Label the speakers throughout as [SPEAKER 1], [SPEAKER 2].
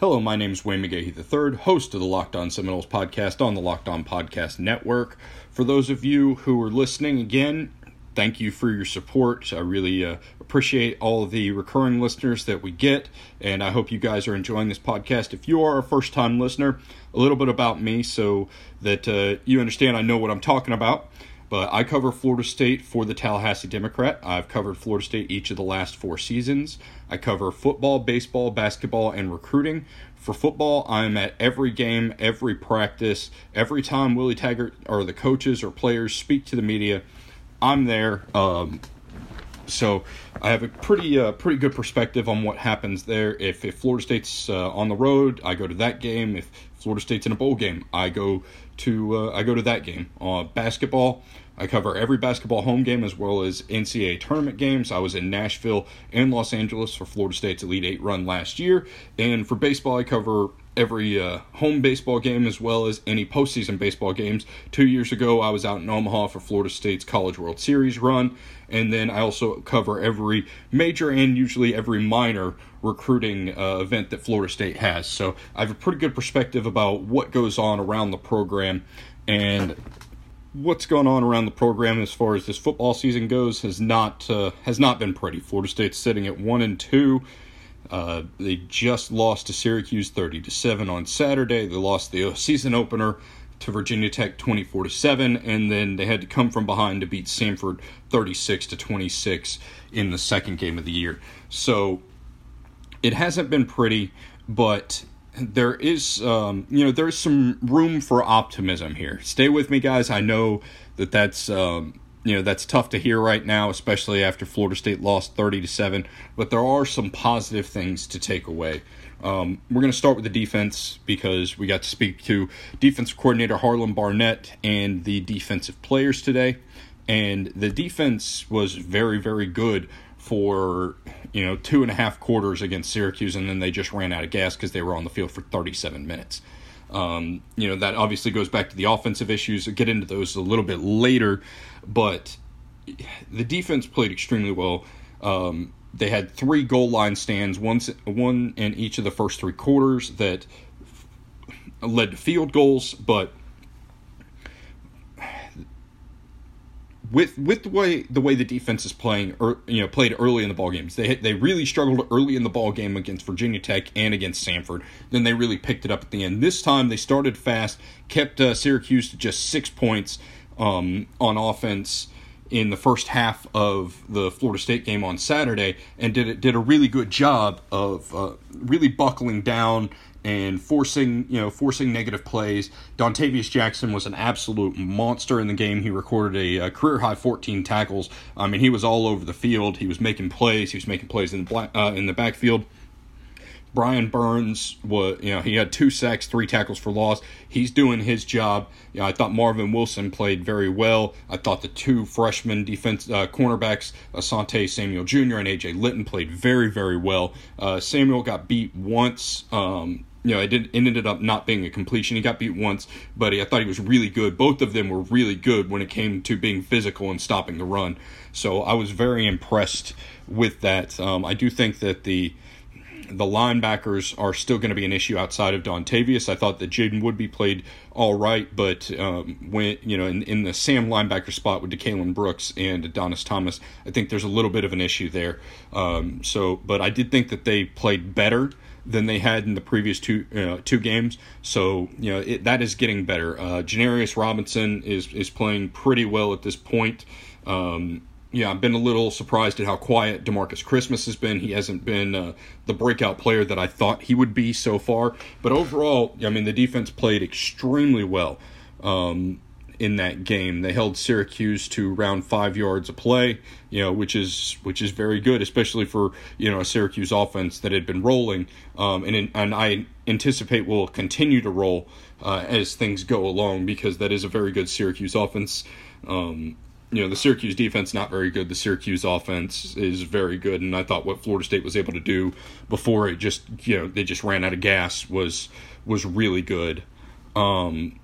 [SPEAKER 1] Hello, my name is Wayne McGahee III, host of the Locked On Seminoles podcast on the Locked On Podcast Network. For those of you who are listening again, thank you for your support. I really uh, appreciate all the recurring listeners that we get, and I hope you guys are enjoying this podcast. If you are a first time listener, a little bit about me so that uh, you understand I know what I'm talking about. But I cover Florida State for the Tallahassee Democrat. I've covered Florida State each of the last four seasons. I cover football, baseball, basketball, and recruiting. For football, I'm at every game, every practice, every time Willie Taggart or the coaches or players speak to the media, I'm there. Um, so I have a pretty uh, pretty good perspective on what happens there. If if Florida State's uh, on the road, I go to that game. If Florida State's in a bowl game, I go to uh, I go to that game. Uh, basketball, I cover every basketball home game as well as NCAA tournament games. I was in Nashville and Los Angeles for Florida State's Elite Eight run last year, and for baseball, I cover every uh, home baseball game as well as any postseason baseball games. Two years ago, I was out in Omaha for Florida State's College World Series run, and then I also cover every major and usually every minor recruiting uh, event that Florida State has. So I have a pretty good perspective about what goes on around the program and what's going on around the program as far as this football season goes has not uh, has not been pretty. Florida State's sitting at one and two. Uh, they just lost to Syracuse 30 to 7 on Saturday. They lost the season opener to Virginia Tech 24 to 7 and then they had to come from behind to beat Samford 36 to 26 in the second game of the year. So it hasn't been pretty, but there is um, you know there's some room for optimism here. Stay with me guys. I know that that's um, you know that's tough to hear right now, especially after Florida State lost 30 to seven. But there are some positive things to take away. Um, we're going to start with the defense because we got to speak to defensive coordinator Harlan Barnett and the defensive players today, and the defense was very very good for you know two and a half quarters against Syracuse, and then they just ran out of gas because they were on the field for 37 minutes. Um, you know, that obviously goes back to the offensive issues. I'll get into those a little bit later, but the defense played extremely well. Um, they had three goal line stands, one, one in each of the first three quarters that led to field goals, but with with the way the way the defense is playing, or, you know, played early in the ball games. They they really struggled early in the ball game against Virginia Tech and against Samford. Then they really picked it up at the end. This time they started fast, kept uh, Syracuse to just six points um, on offense in the first half of the Florida State game on Saturday, and did did a really good job of uh, really buckling down and forcing you know forcing negative plays. Dontavius Jackson was an absolute monster in the game. He recorded a, a, career high 14 tackles. I mean, he was all over the field. He was making plays. He was making plays in the black, uh, in the backfield. Brian Burns was, you know, he had two sacks, three tackles for loss. He's doing his job. You know, I thought Marvin Wilson played very well. I thought the two freshman defense uh, cornerbacks, Asante Samuel Jr. and AJ Lytton, played very, very well. Uh, Samuel got beat once. Um, you know, it, did, it ended up not being a completion. He got beat once, but I thought he was really good. Both of them were really good when it came to being physical and stopping the run. So I was very impressed with that. Um, I do think that the the linebackers are still going to be an issue outside of Dontavius. I thought that Jaiden Woodbey played all right, but um, when you know in, in the Sam linebacker spot with DeCalon Brooks and Adonis Thomas, I think there's a little bit of an issue there. Um, so, but I did think that they played better than they had in the previous two uh, two games. So you know it, that is getting better. Uh, Janarius Robinson is is playing pretty well at this point. Um, yeah, I've been a little surprised at how quiet Demarcus Christmas has been. He hasn't been uh, the breakout player that I thought he would be so far. But overall, I mean, the defense played extremely well. Um, in that game. They held Syracuse to around five yards a play, you know, which is which is very good, especially for you know a Syracuse offense that had been rolling, um, and in, and I anticipate will continue to roll uh, as things go along because that is a very good Syracuse offense. Um, you know the Syracuse defense not very good. The Syracuse offense is very good, and I thought what Florida State was able to do before it just you know they just ran out of gas was was really good. Um,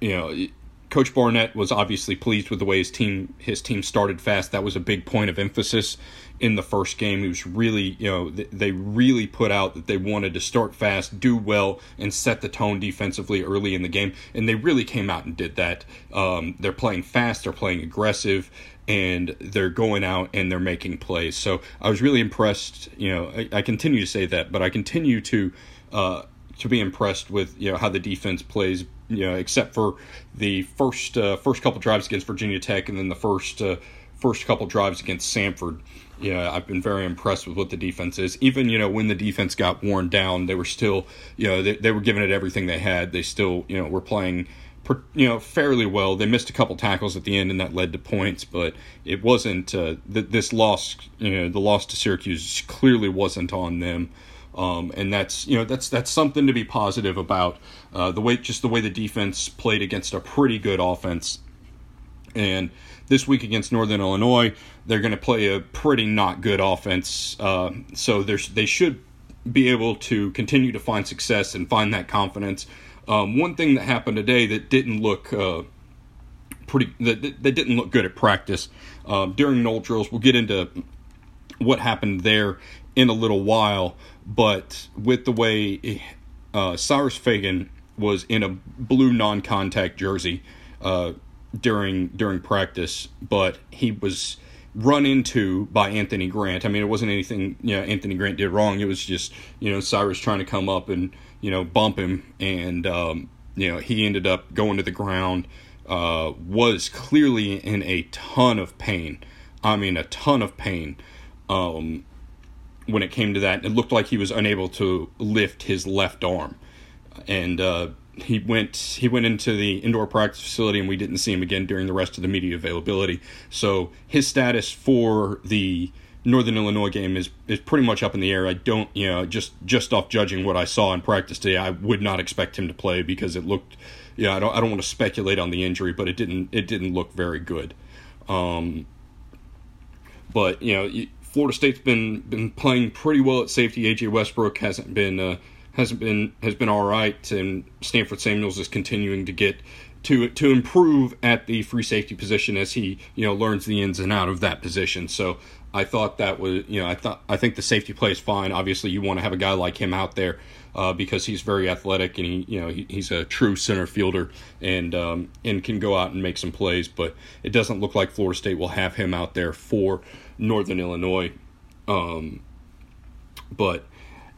[SPEAKER 1] you know, Coach Barnett was obviously pleased with the way his team his team started fast. That was a big point of emphasis in the first game. He was really, you know, they really put out that they wanted to start fast, do well, and set the tone defensively early in the game. And they really came out and did that. Um, they're playing fast, they're playing aggressive, and they're going out and they're making plays. So I was really impressed. You know, I, I continue to say that, but I continue to. Uh, to be impressed with you know how the defense plays you know except for the first uh, first couple drives against Virginia Tech and then the first uh, first couple drives against Samford you know, I've been very impressed with what the defense is. Even, you know, when the defense got worn down, they were still, you know, they, they were giving it everything they had. They still, you know, were playing, you know, fairly well. They missed a couple tackles at the end, and that led to points, but it wasn't, uh, th- this loss, you know, the loss to Syracuse clearly wasn't on them. Um, and that's you know that's that's something to be positive about uh, the way just the way the defense played against a pretty good offense and this week against Northern Illinois, they're going to play a pretty not good offense. Uh, so they should be able to continue to find success and find that confidence. Um, one thing that happened today that didn't look uh, pretty that, that didn't look good at practice um, during Nole drills. We'll get into what happened there in a little while, but with the way uh, Cyrus Fagan was in a blue non-contact jersey. Uh, during during practice, but he was run into by Anthony Grant. I mean, it wasn't anything you know Anthony Grant did wrong. It was just you know Cyrus trying to come up and you know bump him, and um, you know he ended up going to the ground. Uh, was clearly in a ton of pain. I mean, a ton of pain. Um, when it came to that, it looked like he was unable to lift his left arm, and uh, he went he went into the indoor practice facility and we didn't see him again during the rest of the media availability. So his status for the Northern Illinois game is is pretty much up in the air. I don't, you know, just just off judging what I saw in practice today, I would not expect him to play because it looked, yeah, I don't I don't want to speculate on the injury, but it didn't it didn't look very good. Um, but you know, Florida State's been been playing pretty well at safety. AJ Westbrook hasn't been uh, hasn't been has been all right, and Stanford Samuels is continuing to get to to improve at the free safety position as he you know learns the ins and out of that position. So I thought that was you know I thought I think the safety play is fine. Obviously, you want to have a guy like him out there uh, because he's very athletic and he you know he, he's a true center fielder and um, and can go out and make some plays. But it doesn't look like Florida State will have him out there for Northern Illinois. Um, but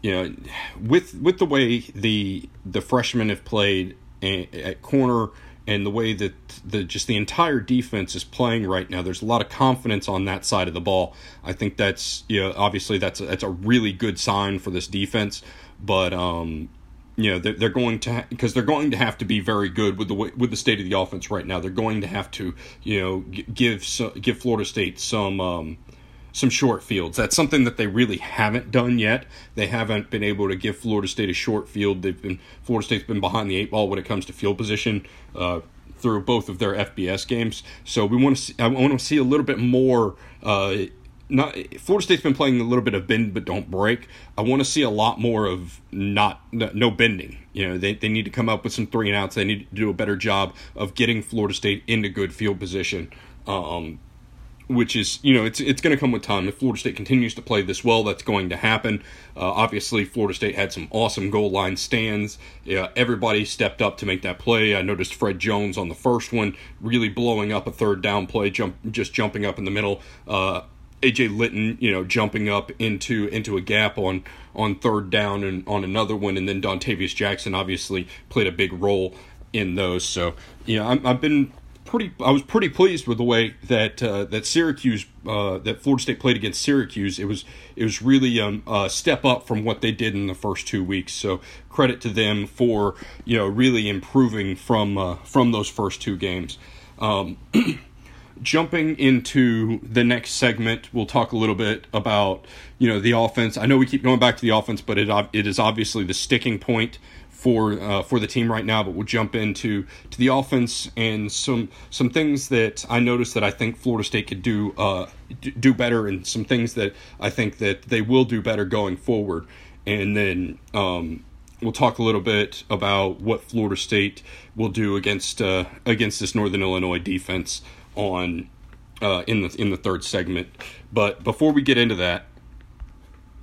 [SPEAKER 1] you know, with with the way the the freshmen have played at corner and the way that the just the entire defense is playing right now, there's a lot of confidence on that side of the ball. I think that's you know obviously that's a, that's a really good sign for this defense, but um, you know they're, they're going to because they're going to have to be very good with the way, with the state of the offense right now. They're going to have to you know give give Florida State some. Um, some short fields. That's something that they really haven't done yet. They haven't been able to give Florida State a short field. They've been Florida State's been behind the eight ball when it comes to field position uh, through both of their FBS games. So we want to see, I want to see a little bit more. Uh, not Florida State's been playing a little bit of bend but don't break. I want to see a lot more of not no bending. You know, they, they need to come up with some three and outs. They need to do a better job of getting Florida State into good field position. Um, which is you know it's it's going to come with time. If Florida State continues to play this well, that's going to happen. Uh, obviously, Florida State had some awesome goal line stands. Yeah, everybody stepped up to make that play. I noticed Fred Jones on the first one really blowing up a third down play, jump just jumping up in the middle. Uh, AJ Lytton, you know, jumping up into into a gap on on third down and on another one, and then Dontavius Jackson obviously played a big role in those. So you know, i have been pretty I was pretty pleased with the way that uh, that Syracuse uh, that Florida State played against Syracuse. It was it was really um, a step up from what they did in the first two weeks. So credit to them for you know really improving from uh, from those first two games. Um, jumping into the next segment, we'll talk a little bit about you know the offense. I know we keep going back to the offense, but it it is obviously the sticking point for uh, for the team right now, but we'll jump into to the offense and some some things that I noticed that I think Florida State could do uh, do better, and some things that I think that they will do better going forward. And then um, we'll talk a little bit about what Florida State will do against uh, against this Northern Illinois defense on uh, in the in the third segment. But before we get into that,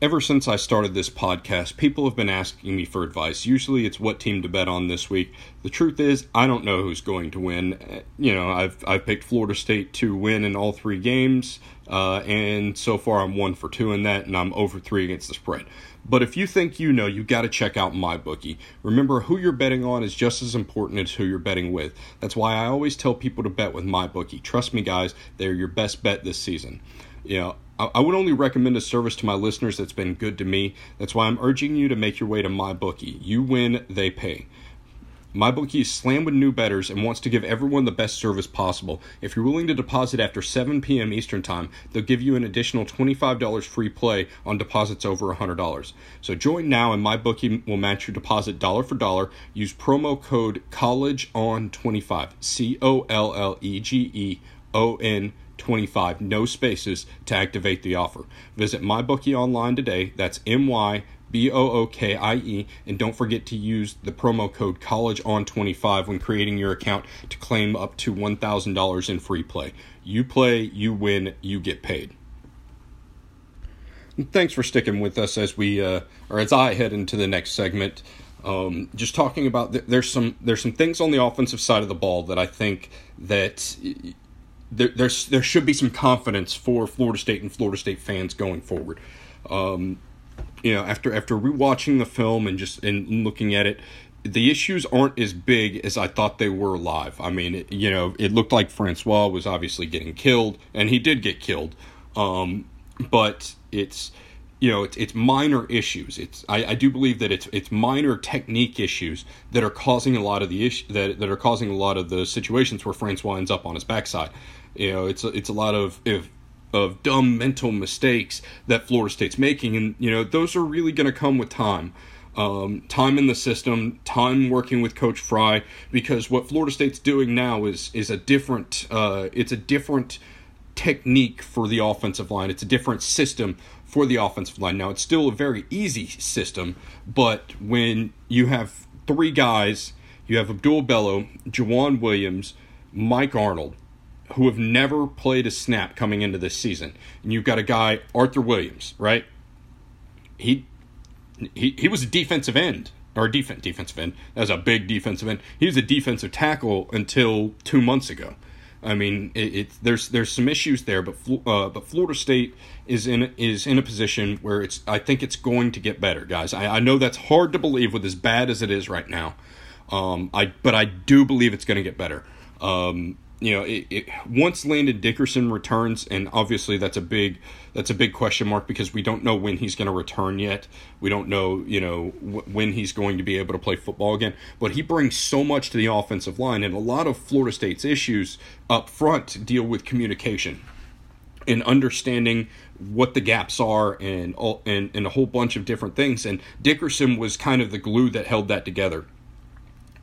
[SPEAKER 1] ever since I started this podcast, people have been asking me for advice. Usually it's what team to bet on this week. The truth is, I don't know who's going to win. You know, I've, I've picked Florida State to win in all three games, uh, and so far I'm one for two in that, and I'm over three against the spread. But if you think you know, you got to check out my bookie. Remember, who you're betting on is just as important as who you're betting with. That's why I always tell people to bet with my bookie. Trust me, guys, they're your best bet this season. You know, I would only recommend a service to my listeners that's been good to me. That's why I'm urging you to make your way to MyBookie. You win, they pay. MyBookie is slammed with new bettors and wants to give everyone the best service possible. If you're willing to deposit after 7 p.m. Eastern Time, they'll give you an additional $25 free play on deposits over $100. So join now and MyBookie will match your deposit dollar for dollar. Use promo code COLLEGEON25, C O L L E G E O N 25, no spaces, to activate the offer. Visit MyBookie online today. That's M Y B O O K I E, and don't forget to use the promo code CollegeOn25 when creating your account to claim up to $1,000 in free play. You play, you win, you get paid. And thanks for sticking with us as we, uh, or as I head into the next segment. Um, just talking about th- there's some there's some things on the offensive side of the ball that I think that there, there should be some confidence for Florida State and Florida State fans going forward. Um, you know, after after rewatching the film and just and looking at it, the issues aren't as big as I thought they were live. I mean, it, you know, it looked like Francois was obviously getting killed, and he did get killed. Um, but it's you know it's, it's minor issues. It's I, I do believe that it's it's minor technique issues that are causing a lot of the issue that that are causing a lot of the situations where Francois ends up on his backside. You know, it's a, it's a lot of if of dumb mental mistakes that Florida State's making, and you know those are really going to come with time. Um, time in the system, time working with Coach Frey, because what Florida State's doing now is is a different uh, it's a different technique for the offensive line. It's a different system for the offensive line. Now it's still a very easy system, but when you have three guys, you have Abdul Bello, Jauan Williams, Mike Arnold, who have never played a snap coming into this season. And you've got a guy, Arthur Williams, right? He he he was a defensive end or defense defensive end. That was a big defensive end. He was a defensive tackle until two months ago. I mean, it, it there's there's some issues there, but uh, but Florida State is in is in a position where it's I think it's going to get better, guys. I, I know that's hard to believe with as bad as it is right now. Um, I but I do believe it's going to get better. Um, you know, it, it, once Landon Dickerson returns, and obviously that's a big that's a big question mark because we don't know when he's going to return yet. We don't know, you know, w- when he's going to be able to play football again. But he brings so much to the offensive line, and a lot of Florida State's issues up front deal with communication and understanding what the gaps are and all, and and a whole bunch of different things. And Dickerson was kind of the glue that held that together.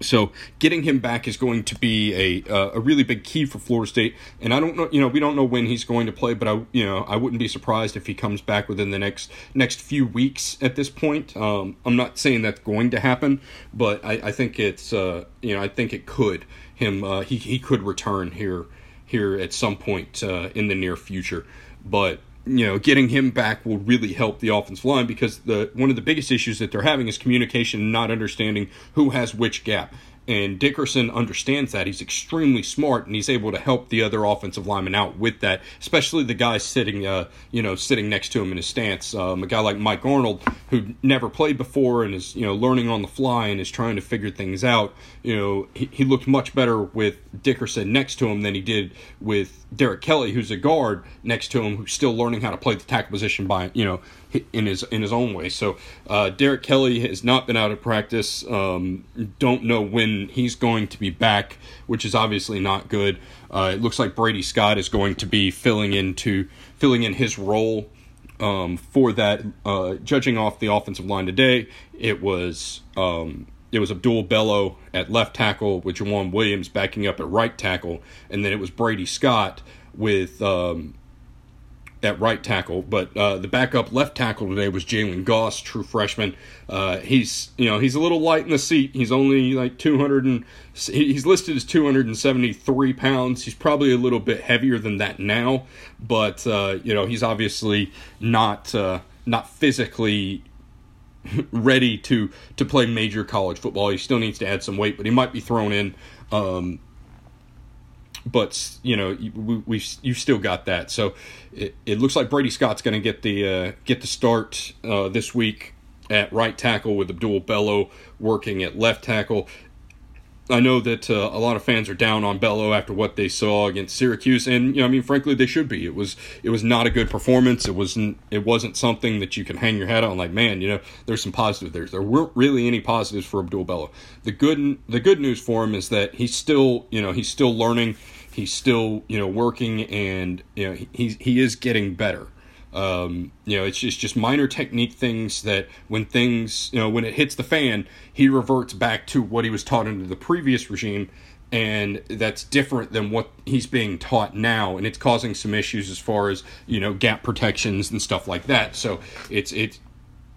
[SPEAKER 1] So getting him back is going to be a uh, a really big key for Florida State, and I don't know, you know, we don't know when he's going to play, but I, you know, I wouldn't be surprised if he comes back within the next next few weeks. At this point, um, I'm not saying that's going to happen, but I, I think it's, uh, you know, I think it could. Him, uh, he he could return here here at some point uh, in the near future, but you know, getting him back will really help the offensive line because the one of the biggest issues that they're having is communication, not understanding who has which gap. And Dickerson understands that. He's extremely smart, and he's able to help the other offensive linemen out with that, especially the guy sitting, uh, you know, sitting next to him in his stance. Um, a guy like Mike Arnold, who never played before and is, you know, learning on the fly and is trying to figure things out. You know, he, he looked much better with Dickerson next to him than he did with Derek Kelly, who's a guard next to him, who's still learning how to play the tackle position by, you know, in his in his own way. So uh, Derek Kelly has not been out of practice. Um, don't know when he's going to be back, which is obviously not good. Uh, it looks like Brady Scott is going to be filling into filling in his role um, for that. Uh, judging off the offensive line today, it was. Um, it was Abdul Bello at left tackle with Jauan Williams backing up at right tackle, and then it was Brady Scott with um, at right tackle, but uh, the backup left tackle today was Jalen Goss, true freshman. Uh, he's you know he's a little light in the seat. He's only like 200 and he's listed as 273 pounds. He's probably a little bit heavier than that now, but uh, you know he's obviously not uh, not physically ready to to play major college football. He still needs to add some weight, but he might be thrown in. Um, but you know we we you still got that. So it, it looks like Brady Scott's going to get the uh, get the start uh, this week at right tackle with Abdul Bello working at left tackle. I know that uh, a lot of fans are down on Bello after what they saw against Syracuse, and you know, I mean, frankly, they should be. It was it was not a good performance. It wasn't it wasn't something that you can hang your head on. Like, man, you know, there's some positives there. There weren't really any positives for Abdul Bello. The good the good news for him is that he's still you know he's still learning. He's still you know working, and you know he he is getting better. Um, you know, it's just just minor technique things that when things, you know, when it hits the fan, he reverts back to what he was taught under the previous regime, and that's different than what he's being taught now, and it's causing some issues as far as you know gap protections and stuff like that. So it's it's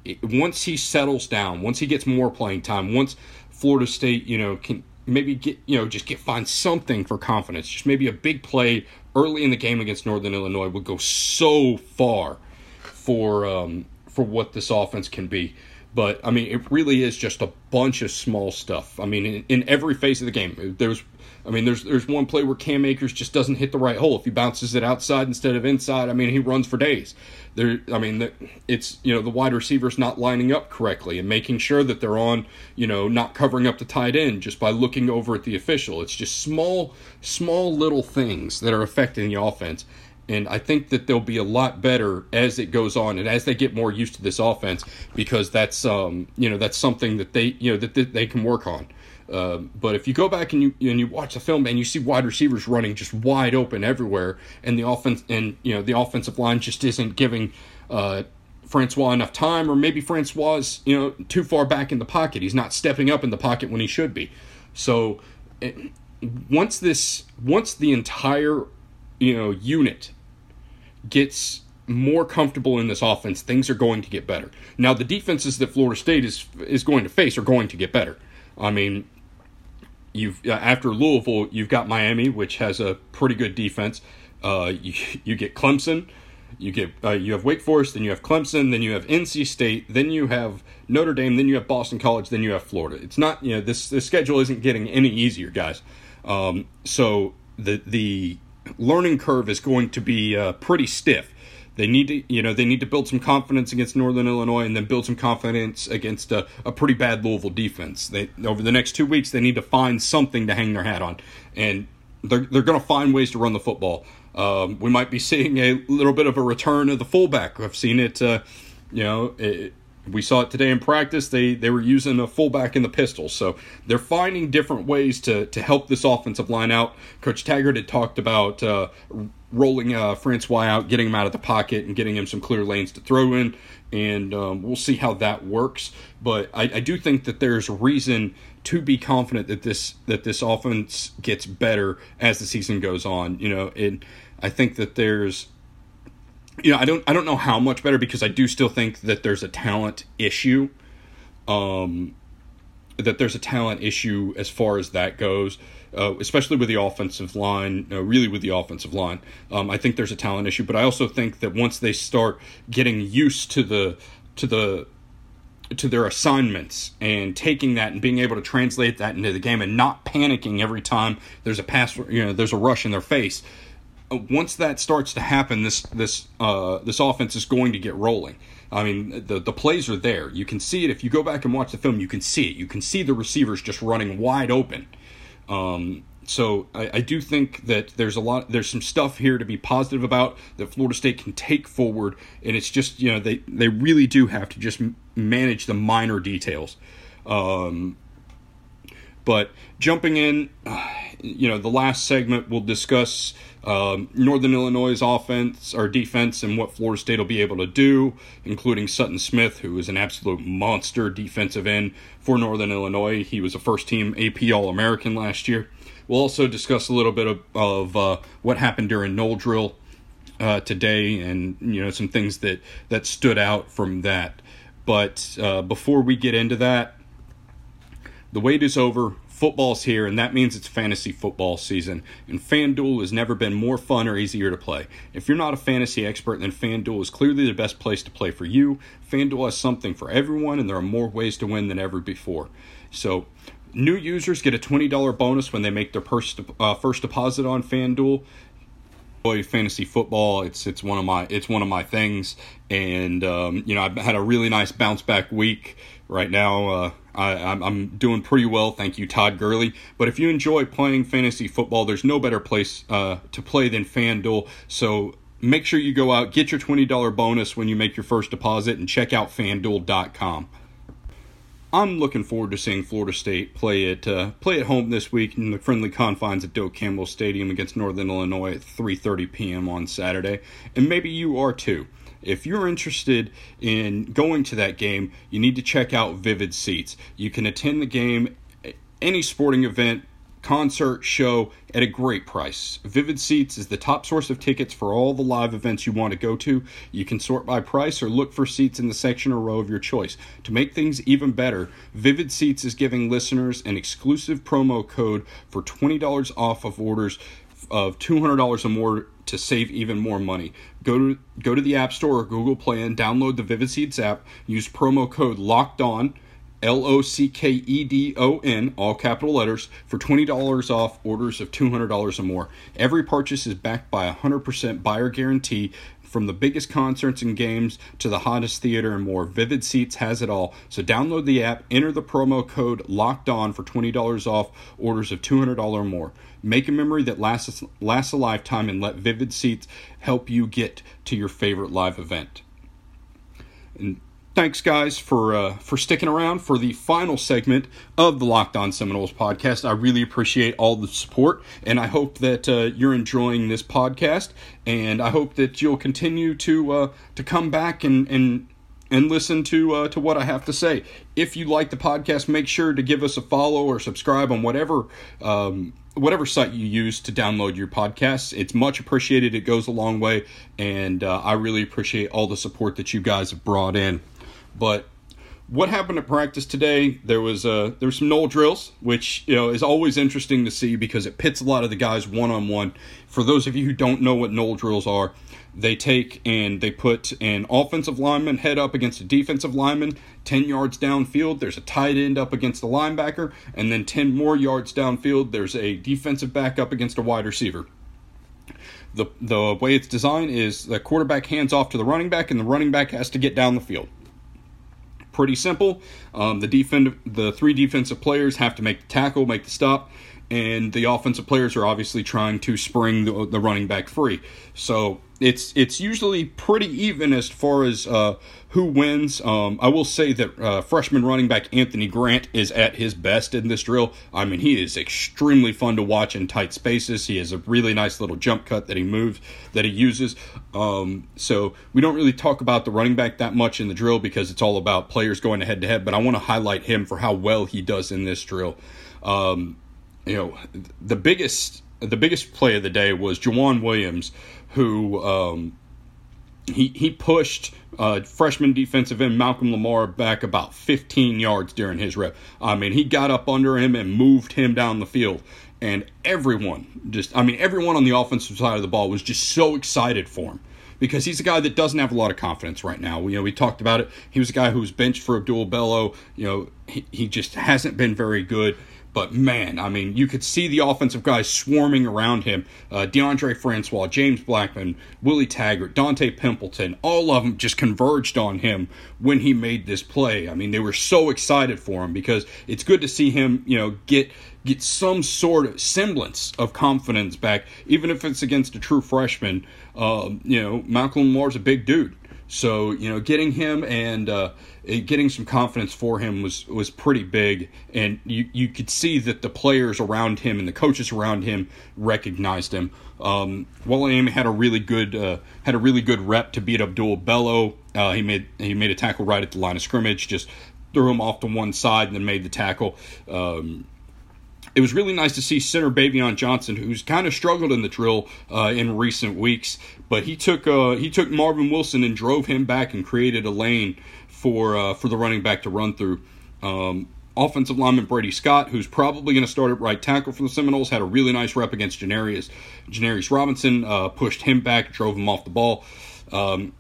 [SPEAKER 1] it, once he settles down, once he gets more playing time, once Florida State, you know, can maybe get you know just get find something for confidence, just maybe a big play early in the game against Northern Illinois would go so far for um, for what this offense can be. But I mean, it really is just a bunch of small stuff. I mean, in, in every phase of the game, there's I mean, there's there's one play where Cam Akers just doesn't hit the right hole. If he bounces it outside instead of inside, I mean, he runs for days. There, I mean, it's you know the wide receivers not lining up correctly and making sure that they're on, you know, not covering up the tight end just by looking over at the official. It's just small, small little things that are affecting the offense. And I think that they'll be a lot better as it goes on and as they get more used to this offense because that's um you know that's something that they you know that they can work on. Um, but if you go back and you and you watch the film and you see wide receivers running just wide open everywhere, and the offense and you know the offensive line just isn't giving uh, Francois enough time, or maybe Francois is you know too far back in the pocket. He's not stepping up in the pocket when he should be. So it, once this once the entire you know unit gets more comfortable in this offense, things are going to get better. Now the defenses that Florida State is is going to face are going to get better. I mean, you've uh, after Louisville, you've got Miami, which has a pretty good defense. Uh, you, you get Clemson, you get uh, you have Wake Forest, then you have Clemson, then you have NC State, then you have Notre Dame, then you have Boston College, then you have Florida. It's not you know this this schedule isn't getting any easier, guys. Um, so the the learning curve is going to be uh, pretty stiff. They need to, you know, they need to build some confidence against Northern Illinois, and then build some confidence against a, a pretty bad Louisville defense. They over the next two weeks, they need to find something to hang their hat on, and they're they're going to find ways to run the football. Um, we might be seeing a little bit of a return of the fullback. I've seen it, uh, you know. It, we saw it today in practice. They they were using a fullback in the pistol, so they're finding different ways to to help this offensive line out. Coach Taggart had talked about uh, rolling uh, Francois out, getting him out of the pocket, and getting him some clear lanes to throw in. And um, we'll see how that works. But I, I do think that there's reason to be confident that this that this offense gets better as the season goes on. You know, and I think that there's you know, I don't I don't know how much better because I do still think that there's a talent issue. Um that there's a talent issue as far as that goes uh, especially with the offensive line, uh, really with the offensive line. Um, I think there's a talent issue, but I also think that once they start getting used to the to the to their assignments and taking that and being able to translate that into the game and not panicking every time there's a pass, you know, there's a rush in their face. Uh, once that starts to happen, this this uh, this offense is going to get rolling. I mean, the the plays are there. You can see it if you go back and watch the film. You can see it. You can see the receivers just running wide open um, so I, I, do think that there's a lot there's some stuff here to be positive about that Florida State can take forward and it's just you know they they really do have to just manage the minor details um, but jumping in you know the last segment we'll discuss um, Northern Illinois' offense or defense and what Florida State will be able to do, including Sutton Smith, who is an absolute monster defensive end for Northern Illinois. He was a first team AP All American last year. We'll also discuss a little bit of, of uh, what happened during Nole Drill uh, today, and you know some things that that stood out from that. But uh, before we get into that, the wait is over. Football's here, and that means it's fantasy football season. And FanDuel has never been more fun or easier to play. If you're not a fantasy expert, then FanDuel is clearly the best place to play for you. FanDuel has something for everyone, and there are more ways to win than ever before. So, new users get a $20 bonus when they make their first, uh, first deposit on FanDuel enjoy fantasy football. It's it's one of my it's one of my things, and um, you know I've had a really nice bounce back week. Right now, uh, I, I'm, doing pretty well. Thank you, Todd Gurley. But if you enjoy playing fantasy football, there's no better place uh, to play than FanDuel. So make sure you go out, get your $20 bonus when you make your first deposit, and check out fanduel.com. I'm looking forward to seeing Florida State play at uh, play at home this week in the friendly confines at Doak Campbell Stadium against Northern Illinois at 3:30 p.m. on Saturday, and maybe you are too. If you're interested in going to that game, you need to check out Vivid Seats. You can attend the game, any sporting event, concert, show at a great price. Vivid Seats is the top source of tickets for all the live events you want to go to. You can sort by price or look for seats in the section or row of your choice. To make things even better, Vivid Seats is giving listeners an exclusive promo code for $20 off of orders of $200 or more to save even more money. Go to go to the App Store or Google Play and download the Vivid Seats app. Use promo code Locked On, L O C K E D O N, all capital letters, for twenty dollars off orders of two hundred dollars or more. Every purchase is backed by a hundred percent buyer guarantee. From the biggest concerts and games to the hottest theater and more, Vivid Seats has it all. So download the app, enter the promo code Locked On for twenty dollars off orders of two hundred dollars or more. Make a memory that lasts lasts a lifetime, and let Vivid Seats help you get to your favorite live event. And thanks, guys, for uh, for sticking around for the final segment of the Locked On Seminoles podcast. I really appreciate all the support, and I hope that uh, you're enjoying this podcast. And I hope that you'll continue to uh, to come back and and and listen to uh, to what I have to say. If you like the podcast, make sure to give us a follow or subscribe on whatever um, whatever site you use to download your podcasts. It's much appreciated. It goes a long way, and uh, I really appreciate all the support that you guys have brought in. But what happened at practice today? There was uh, there was some nole drills, which you know is always interesting to see because it pits a lot of the guys one on one. For those of you who don't know what nole drills are, they take and they put an offensive lineman head up against a defensive lineman 10 yards downfield there's a tight end up against a linebacker and then 10 more yards downfield there's a defensive back up against a wide receiver the the way it's designed is the quarterback hands off to the running back and the running back has to get down the field pretty simple. Um, the defend the three defensive players have to make the tackle, make the stop, and the offensive players are obviously trying to spring the, the running back free. So it's it's usually pretty even as far as uh, who wins. Um, I will say that uh, freshman running back Anthony Grant is at his best in this drill. I mean, he is extremely fun to watch in tight spaces. He has a really nice little jump cut that he moves that he uses. Um, so we don't really talk about the running back that much in the drill because it's all about players going head to head. But I want to highlight him for how well he does in this drill. Um, you know, the biggest the biggest play of the day was Jauan Williams, who um, he he pushed uh, freshman defensive end Malcolm Lamar back about 15 yards during his rep. I mean, he got up under him and moved him down the field, and everyone just I mean, everyone on the offensive side of the ball was just so excited for him because he's a guy that doesn't have a lot of confidence right now. You know, we talked about it. He was a guy who was benched for Abdul Bello. You know, he, he just hasn't been very good. But man, I mean, you could see the offensive guys swarming around him. Uh, Deondre Francois, James Blackman, Willie Taggart, Dante Pimpleton, all of them just converged on him when he made this play. I mean, they were so excited for him because it's good to see him, you know, get get some sort of semblance of confidence back, even if it's against a true freshman. Um, you know, Malcolm Moore's a big dude. So you know, getting him and uh, getting some confidence for him was was pretty big, and you you could see that the players around him and the coaches around him recognized him. Um, William had a really good uh, had a really good rep to beat Abdul Bello. Uh, he made he made a tackle right at the line of scrimmage, just threw him off to one side and then made the tackle. Um, it was really nice to see center Baveon Johnson, who's kind of struggled in the drill uh, in recent weeks, but he took uh, he took Marvin Wilson and drove him back and created a lane for uh, for the running back to run through. Um, offensive lineman Brady Scott, who's probably going to start at right tackle for the Seminoles, had a really nice rep against Janarius. Janarius Robinson uh, pushed him back, drove him off the ball. Um,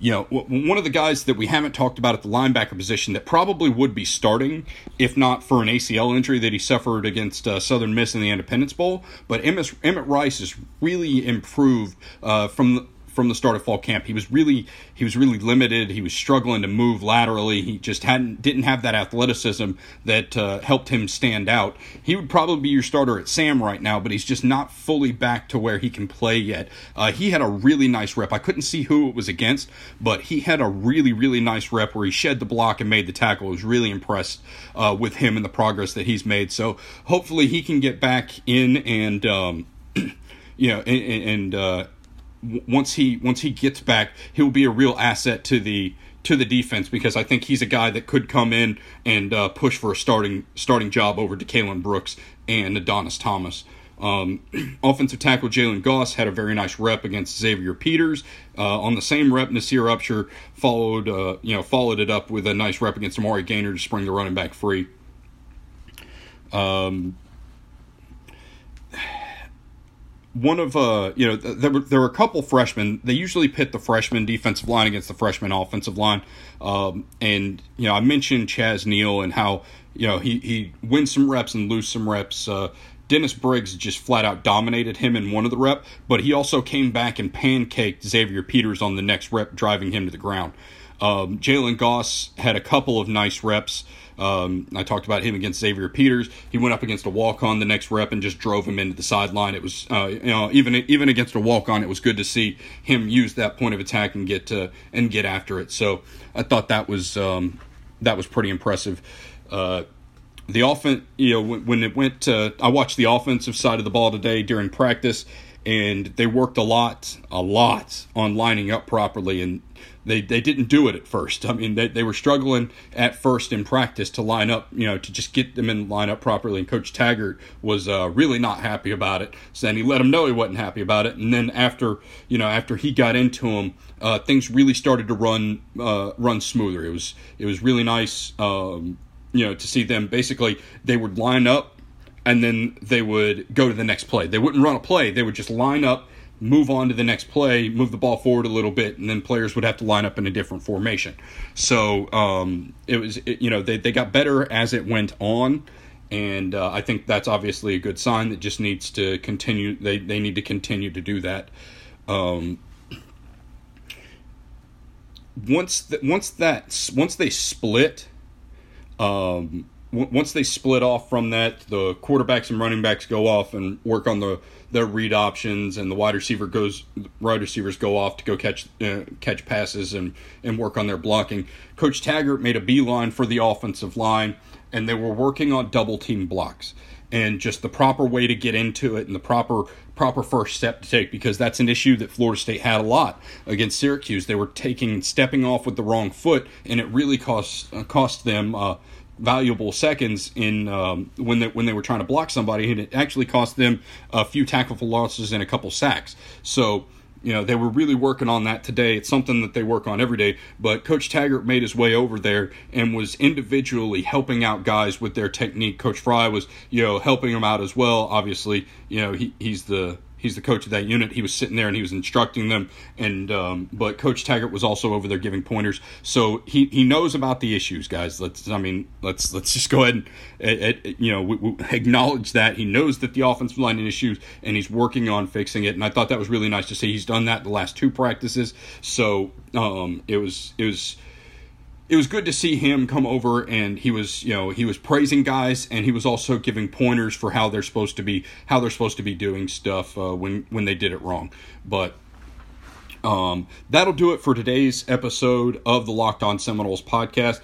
[SPEAKER 1] you know, one of the guys that we haven't talked about at the linebacker position that probably would be starting, if not for an ACL injury that he suffered against uh, Southern Miss in the Independence Bowl. But Emmett, Rice has really improved uh, from the, from the start of fall camp. He was really he was really limited. He was struggling to move laterally. He just hadn't didn't have that athleticism that uh, helped him stand out. He would probably be your starter at Sam right now, but he's just not fully back to where he can play yet. Uh, he had a really nice rep. I couldn't see who it was against, but he had a really really nice rep where he shed the block and made the tackle. I was really impressed uh, with him and the progress that he's made. So hopefully he can get back in and. Um, you know, and, and uh, once he once he gets back, he'll be a real asset to the to the defense because I think he's a guy that could come in and uh, push for a starting starting job over DeCalon Brooks and Adonis Thomas. Um, offensive tackle Jalen Goss had a very nice rep against Xavier Peters. Uh, on the same rep, Naseir Upshur followed uh, you know followed it up with a nice rep against Amari Gainer to spring the running back free. Um, one of uh you know there were there were a couple freshmen. They usually pit the freshman defensive line against the freshman offensive line. Um, and you know i mentioned chaz neal and how you know he he wins some reps and lose some reps. Uh, dennis briggs just flat out dominated him in one of the rep but he also came back and pancaked xavier peters on the next rep driving him to the ground um, jalen goss had a couple of nice reps um, I talked about him against Xavier Peters. He went up against a walk on the next rep and just drove him into the sideline. It was, uh, you know, even even against a walk on, it was good to see him use that point of attack and get uh, and get after it. So I thought that was um, that was pretty impressive. Uh, the offense, you know, when, when it went, to, I watched the offensive side of the ball today during practice, and they worked a lot, a lot on lining up properly. And they they didn't do it at first. I mean, they, they were struggling at first in practice to line up, you know, to just get them in line up properly. And Coach Taggart was uh, really not happy about it. So then he let them know he wasn't happy about it. And then after, you know, after he got into them, uh, things really started to run uh, run smoother. It was it was really nice, um, you know, to see them. Basically, they would line up. And then they would go to the next play. They wouldn't run a play. They would just line up move on to the next play, move the ball forward a little bit, and then players would have to line up in a different formation. So um, it was, it, you know, they, they got better as it went on. And uh, I think that's obviously a good sign that just needs to continue. They, they need to continue to do that. Um, once the, once that once they split, um, w- once they split off from that, the quarterbacks and running backs go off and work on the their read options, and the wide receiver goes wide receivers go off to go catch uh, catch passes and and work on their blocking. Coach Taggart made a beeline for the offensive line, and they were working on double team blocks and just the proper way to get into it and the proper proper first step to take because that's an issue that Florida State had a lot against Syracuse. They were taking stepping off with the wrong foot, and it really cost uh, cost them uh, valuable seconds in um, when they when they were trying to block somebody, and it actually cost them a few tackle for losses and a couple sacks. So you know they were really working on that today. It's something that they work on every day. But Coach Taggart made his way over there and was individually helping out guys with their technique. Coach Frey was you know helping them out as well. Obviously, you know he he's the he's the coach of that unit. He was sitting there and he was instructing them. And um, but Coach Taggart was also over there giving pointers, so he, he knows about the issues, guys. Let's I mean let's let's just go ahead and you know we, we acknowledge that he knows that the offensive line is issues and he's working on fixing it. And I thought that was really nice to see. He's done that the last two practices, so um, it was it was it was good to see him come over and he was you know he was praising guys and he was also giving pointers for how they're supposed to be how they're supposed to be doing stuff uh, when when they did it wrong. But um, that'll do it for today's episode of the locked on seminoles podcast.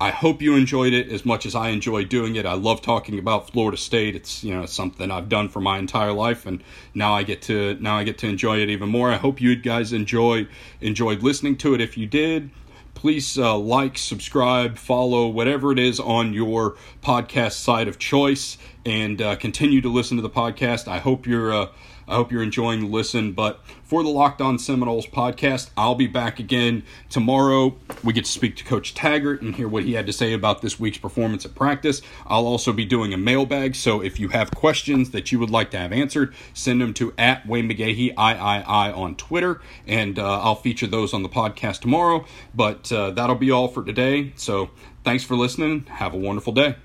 [SPEAKER 1] I hope you enjoyed it as much as i enjoy doing it. I love talking about florida state. It's you know something i've done for my entire life and now i get to now i get to enjoy it even more. I hope you guys enjoy enjoyed listening to it. If you did please uh, like, subscribe, follow, whatever it is on your podcast side of choice, and uh, continue to listen to the podcast. I hope you're uh, I hope you're enjoying the listen. But for the Locked On Seminoles podcast, I'll be back again tomorrow. We get to speak to Coach Taggart and hear what he had to say about this week's performance at practice. I'll also be doing a mailbag, so if you have questions that you would like to have answered, send them to at Wayne McGahee III on Twitter, and uh, I'll feature those on the podcast tomorrow. But uh, that'll be all for today. So thanks for listening. Have a wonderful day.